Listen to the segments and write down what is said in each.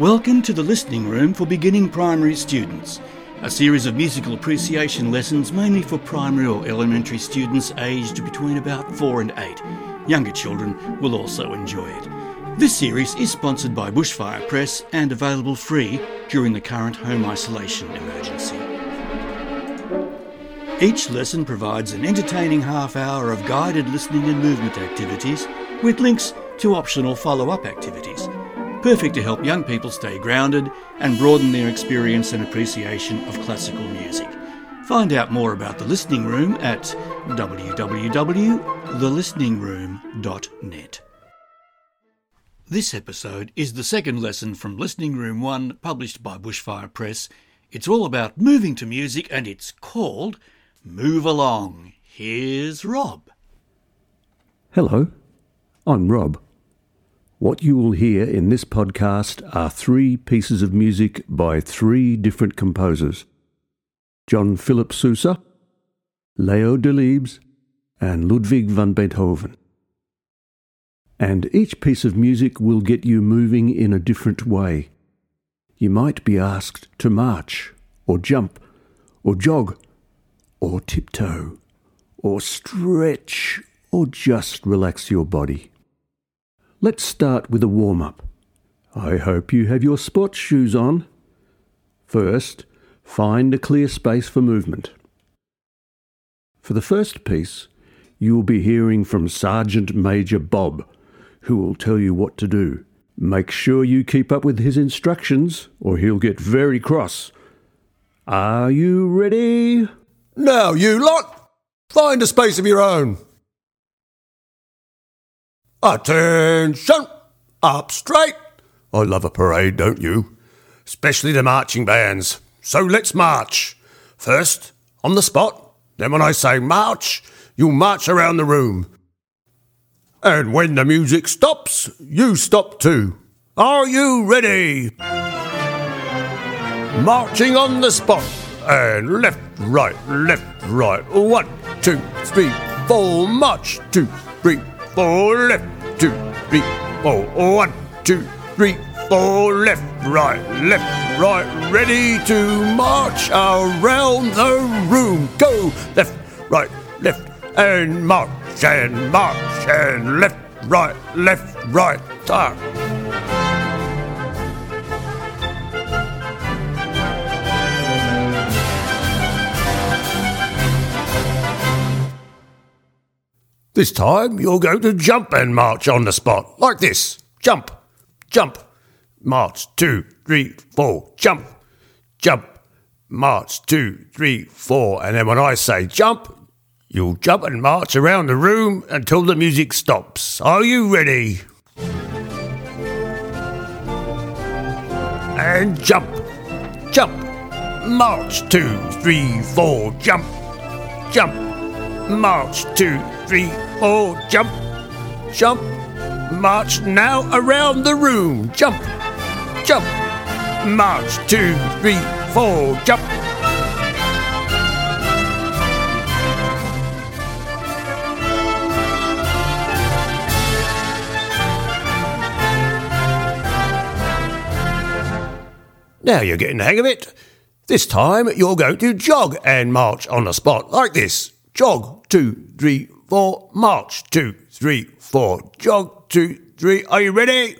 Welcome to the Listening Room for Beginning Primary Students, a series of musical appreciation lessons mainly for primary or elementary students aged between about 4 and 8. Younger children will also enjoy it. This series is sponsored by Bushfire Press and available free during the current home isolation emergency. Each lesson provides an entertaining half hour of guided listening and movement activities with links to optional follow up activities. Perfect to help young people stay grounded and broaden their experience and appreciation of classical music. Find out more about the Listening Room at www.thelisteningroom.net. This episode is the second lesson from Listening Room 1, published by Bushfire Press. It's all about moving to music and it's called Move Along. Here's Rob. Hello, I'm Rob. What you will hear in this podcast are three pieces of music by three different composers John Philip Sousa, Leo Delibes, and Ludwig van Beethoven. And each piece of music will get you moving in a different way. You might be asked to march, or jump, or jog, or tiptoe, or stretch, or just relax your body. Let's start with a warm up. I hope you have your sports shoes on. First, find a clear space for movement. For the first piece, you will be hearing from Sergeant Major Bob, who will tell you what to do. Make sure you keep up with his instructions, or he'll get very cross. Are you ready? Now, you lot, find a space of your own. Attention! Up straight! I love a parade, don't you? Especially the marching bands. So let's march. First, on the spot. Then, when I say march, you'll march around the room. And when the music stops, you stop too. Are you ready? Marching on the spot. And left, right, left, right. One, two, three, four. March. Two, three, four, left, two, three, four, one, two, three, four, left, right, left, right, ready to march around the room. Go left, right, left, and march, and march, and left, right, left, right, time. This time you're going to jump and march on the spot, like this. Jump, jump, march, two, three, four, jump, jump, march, two, three, four. And then when I say jump, you'll jump and march around the room until the music stops. Are you ready? And jump, jump, march, two, three, four, jump, jump, march, two, three, four, jump, jump, march now around the room, jump, jump, march, two, three, four, jump. Now you're getting the hang of it. This time you're going to jog and march on the spot like this. Jog, two, three, four, march, two, three, four, jog, two, three. Are you ready?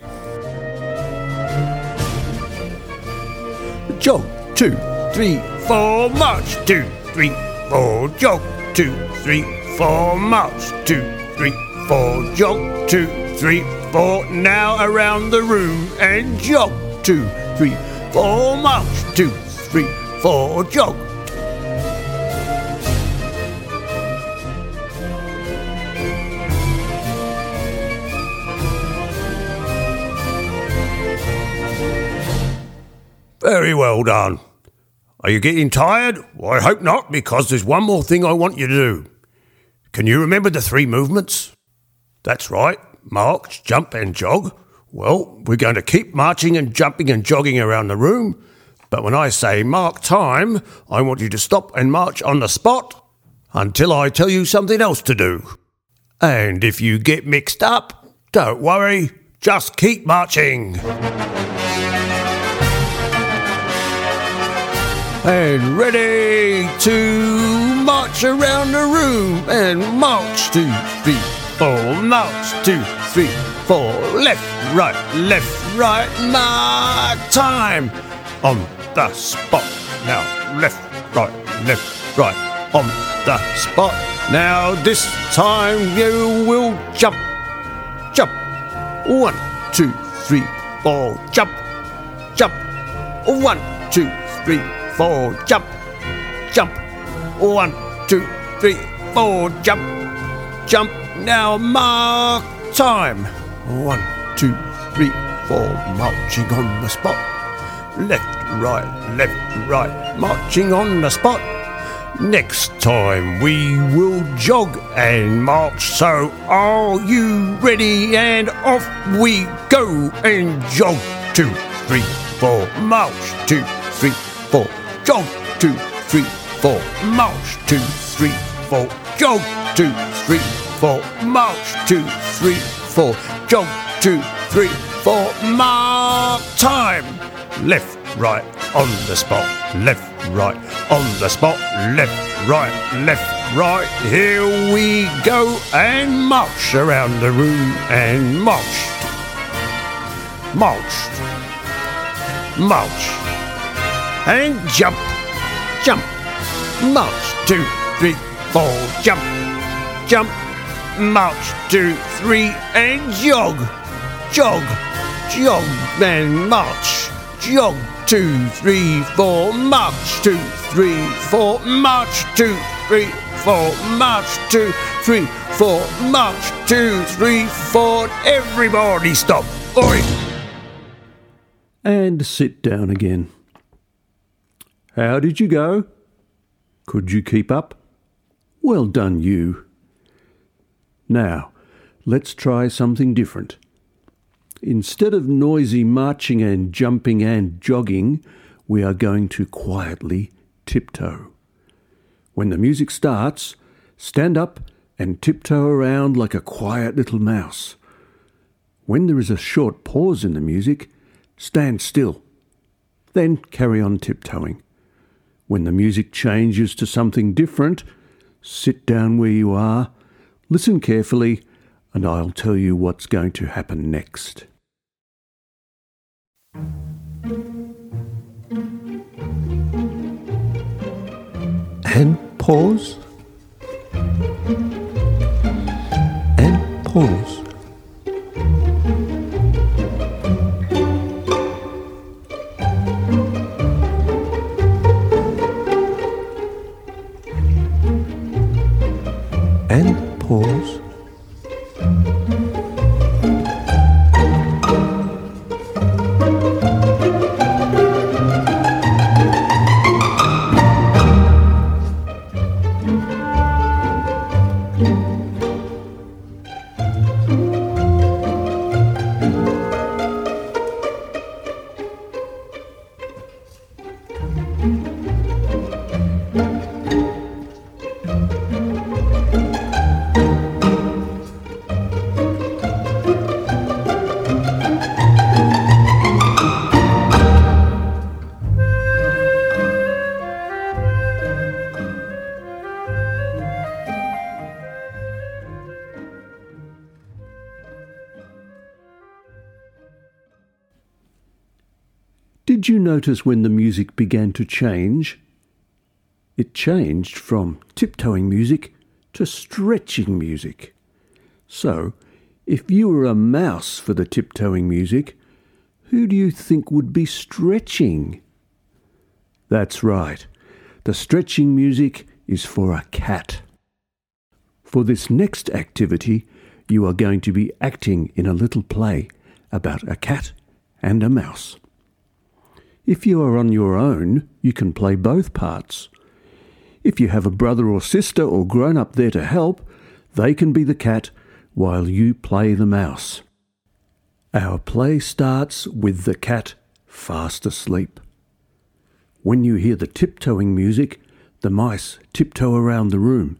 Jog, two, three, four, march, two, three, four, jog, two, three, four, march, two, three, four, jog, two, three, four. Now around the room and jog, two, three, four, march, two, three, four, jog. Very well done. Are you getting tired? Well, I hope not, because there's one more thing I want you to do. Can you remember the three movements? That's right march, jump, and jog. Well, we're going to keep marching and jumping and jogging around the room, but when I say mark time, I want you to stop and march on the spot until I tell you something else to do. And if you get mixed up, don't worry, just keep marching. And ready to march around the room and march two, three, four, march two, three, four, left, right, left, right, mark time on the spot. Now, left, right, left, right, on the spot. Now, this time you will jump, jump. One, two, three, four, jump, jump. One, two, three, four, jump, jump. One, two, three, four, jump, jump. Now, mark time. One, two, three, four, marching on the spot. Left, right, left, right, marching on the spot. Next time we will jog and march. So are you ready? And off we go and jog. Two, three, four, march. Two, three, jog. Two, three, four, march. Two, three, four, jog. Two, three, four, march. Two, three, four, jog. Two, three, four, mark. Time. Left, right, on the spot. Left, right, on the spot. Left, right, left, right. Here we go and march around the room and march. March. March. And jump. Jump. March. Two, three, four. Jump. Jump. March. Two, three, and jog. Jog. Jog. Then march. Jog. Two, three, four. March. Two, three, four. March. Two, three, four. March. Two, three, four. March. Two, three, four. Everybody stop. Oi. and sit down again. How did you go? Could you keep up? Well done, you. Now, let's try something different. Instead of noisy marching and jumping and jogging, we are going to quietly tiptoe. When the music starts, stand up and tiptoe around like a quiet little mouse. When there is a short pause in the music, stand still. Then carry on tiptoeing. When the music changes to something different, sit down where you are, listen carefully, and I'll tell you what's going to happen next. and pause and pause. And pause. You notice when the music began to change? It changed from tiptoeing music to stretching music. So, if you were a mouse for the tiptoeing music, who do you think would be stretching? That's right. The stretching music is for a cat. For this next activity, you are going to be acting in a little play about a cat and a mouse. If you are on your own, you can play both parts. If you have a brother or sister or grown up there to help, they can be the cat while you play the mouse. Our play starts with the cat fast asleep. When you hear the tiptoeing music, the mice tiptoe around the room.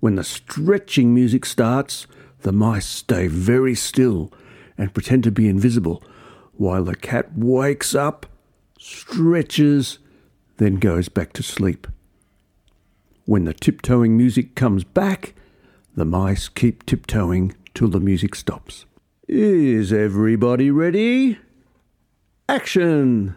When the stretching music starts, the mice stay very still and pretend to be invisible while the cat wakes up, stretches, then goes back to sleep. When the tiptoeing music comes back, the mice keep tiptoeing till the music stops. Is everybody ready? Action!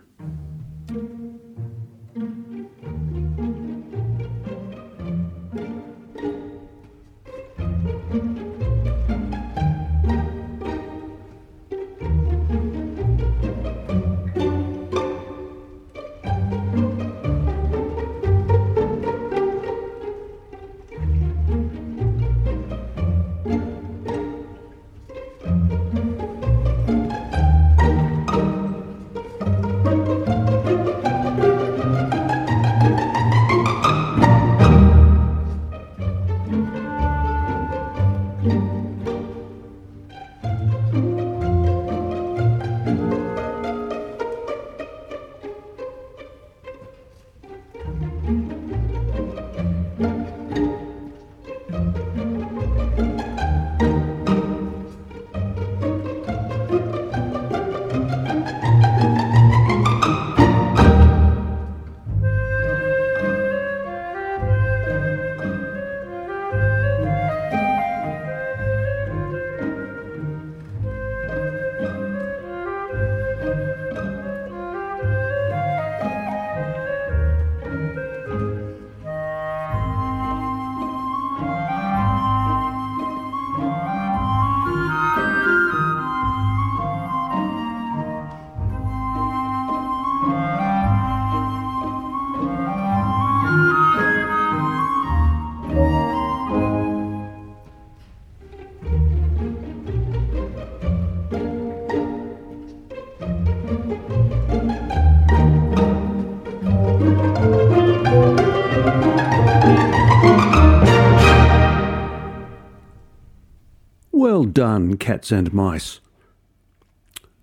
Done, cats and mice.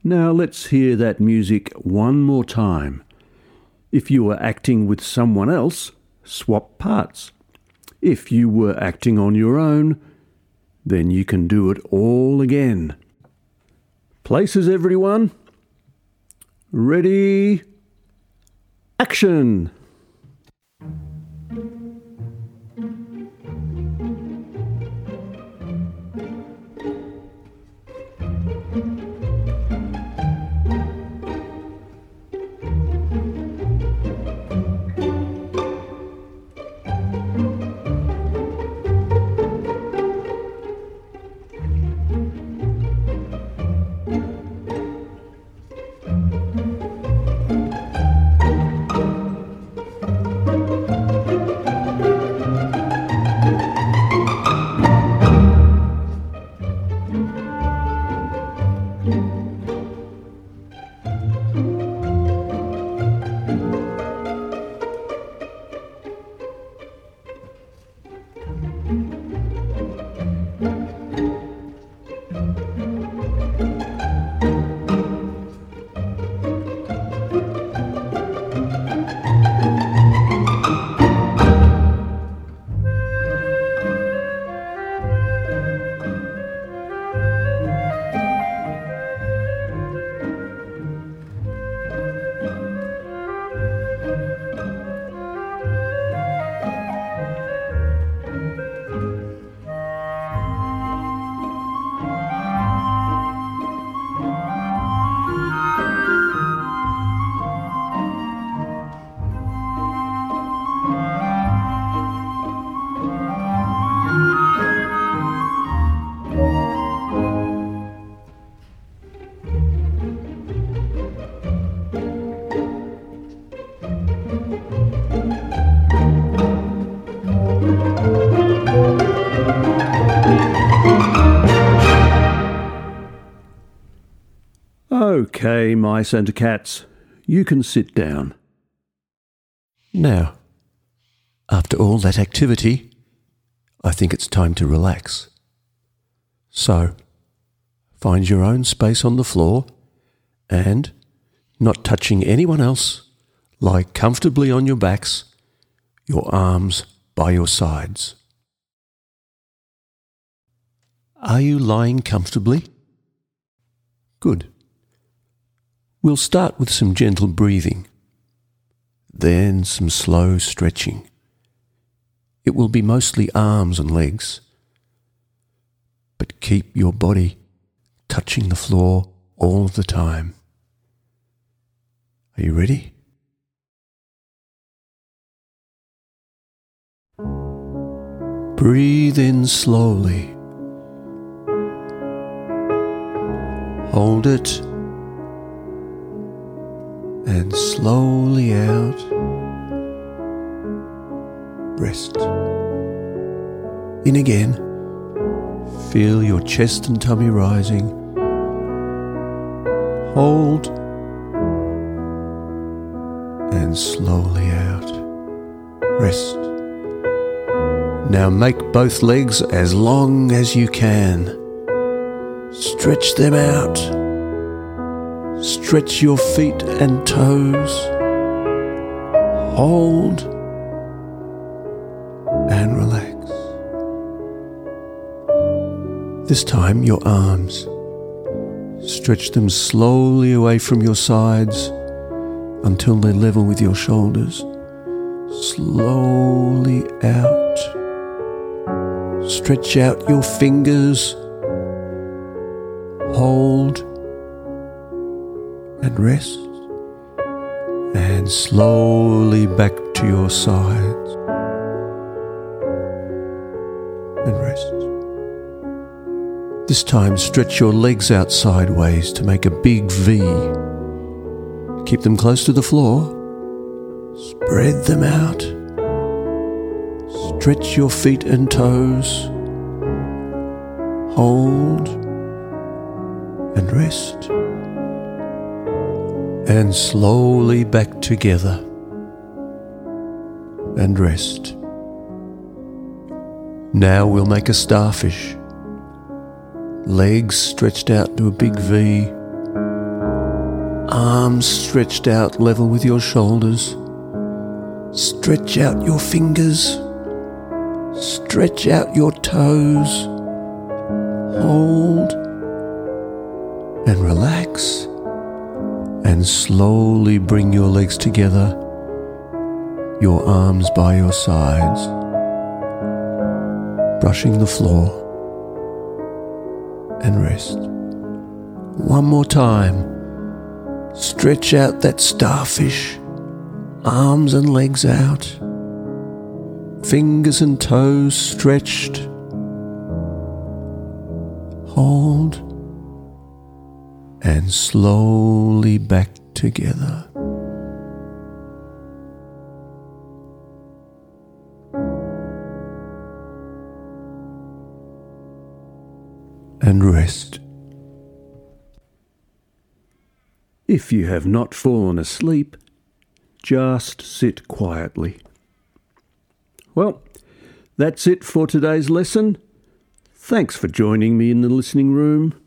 Now let's hear that music one more time. If you were acting with someone else, swap parts. If you were acting on your own, then you can do it all again. Places, everyone. Ready? Action! Okay, mice and cats, you can sit down. Now, after all that activity, I think it's time to relax. So, find your own space on the floor and, not touching anyone else, lie comfortably on your backs, your arms by your sides. Are you lying comfortably? Good. We'll start with some gentle breathing. then some slow stretching. It will be mostly arms and legs, but keep your body touching the floor all the time. Are you ready? Breathe in slowly. Hold it and slowly out. Rest. In again. Feel your chest and tummy rising. Hold and slowly out. Rest. Now make both legs as long as you can. Stretch them out. Stretch your feet and toes. Hold and relax. This time, your arms. Stretch them slowly away from your sides until they're level with your shoulders. Slowly out. Stretch out your fingers. Hold and rest. And slowly back to your sides. And rest. This time, stretch your legs out sideways to make a big V. Keep them close to the floor. Spread them out. Stretch your feet and toes. Hold and rest. And slowly back together. And rest. Now we'll make a starfish. Legs stretched out to a big V. Arms stretched out level with your shoulders. Stretch out your fingers. Stretch out your toes. Hold and relax. And slowly bring your legs together, your arms by your sides, brushing the floor and rest. One more time. Stretch out that starfish, arms and legs out, fingers and toes stretched. Hold and slowly back together. And rest. If you have not fallen asleep, just sit quietly. Well, that's it for today's lesson. Thanks for joining me in the listening room.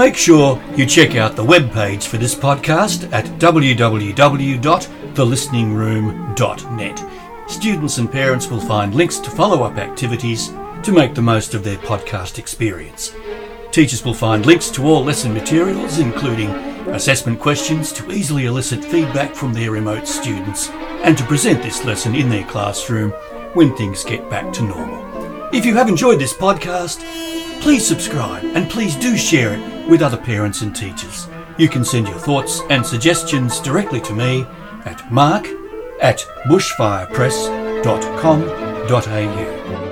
Make sure you check out the webpage for this podcast at www.thelisteningroom.net. Students and parents will find links to follow up activities to make the most of their podcast experience. Teachers will find links to all lesson materials, including assessment questions to easily elicit feedback from their remote students and to present this lesson in their classroom when things get back to normal. If you have enjoyed this podcast, please subscribe and please do share it with other parents and teachers. You can send your thoughts and suggestions directly to me at mark at bushfirepress.com.au.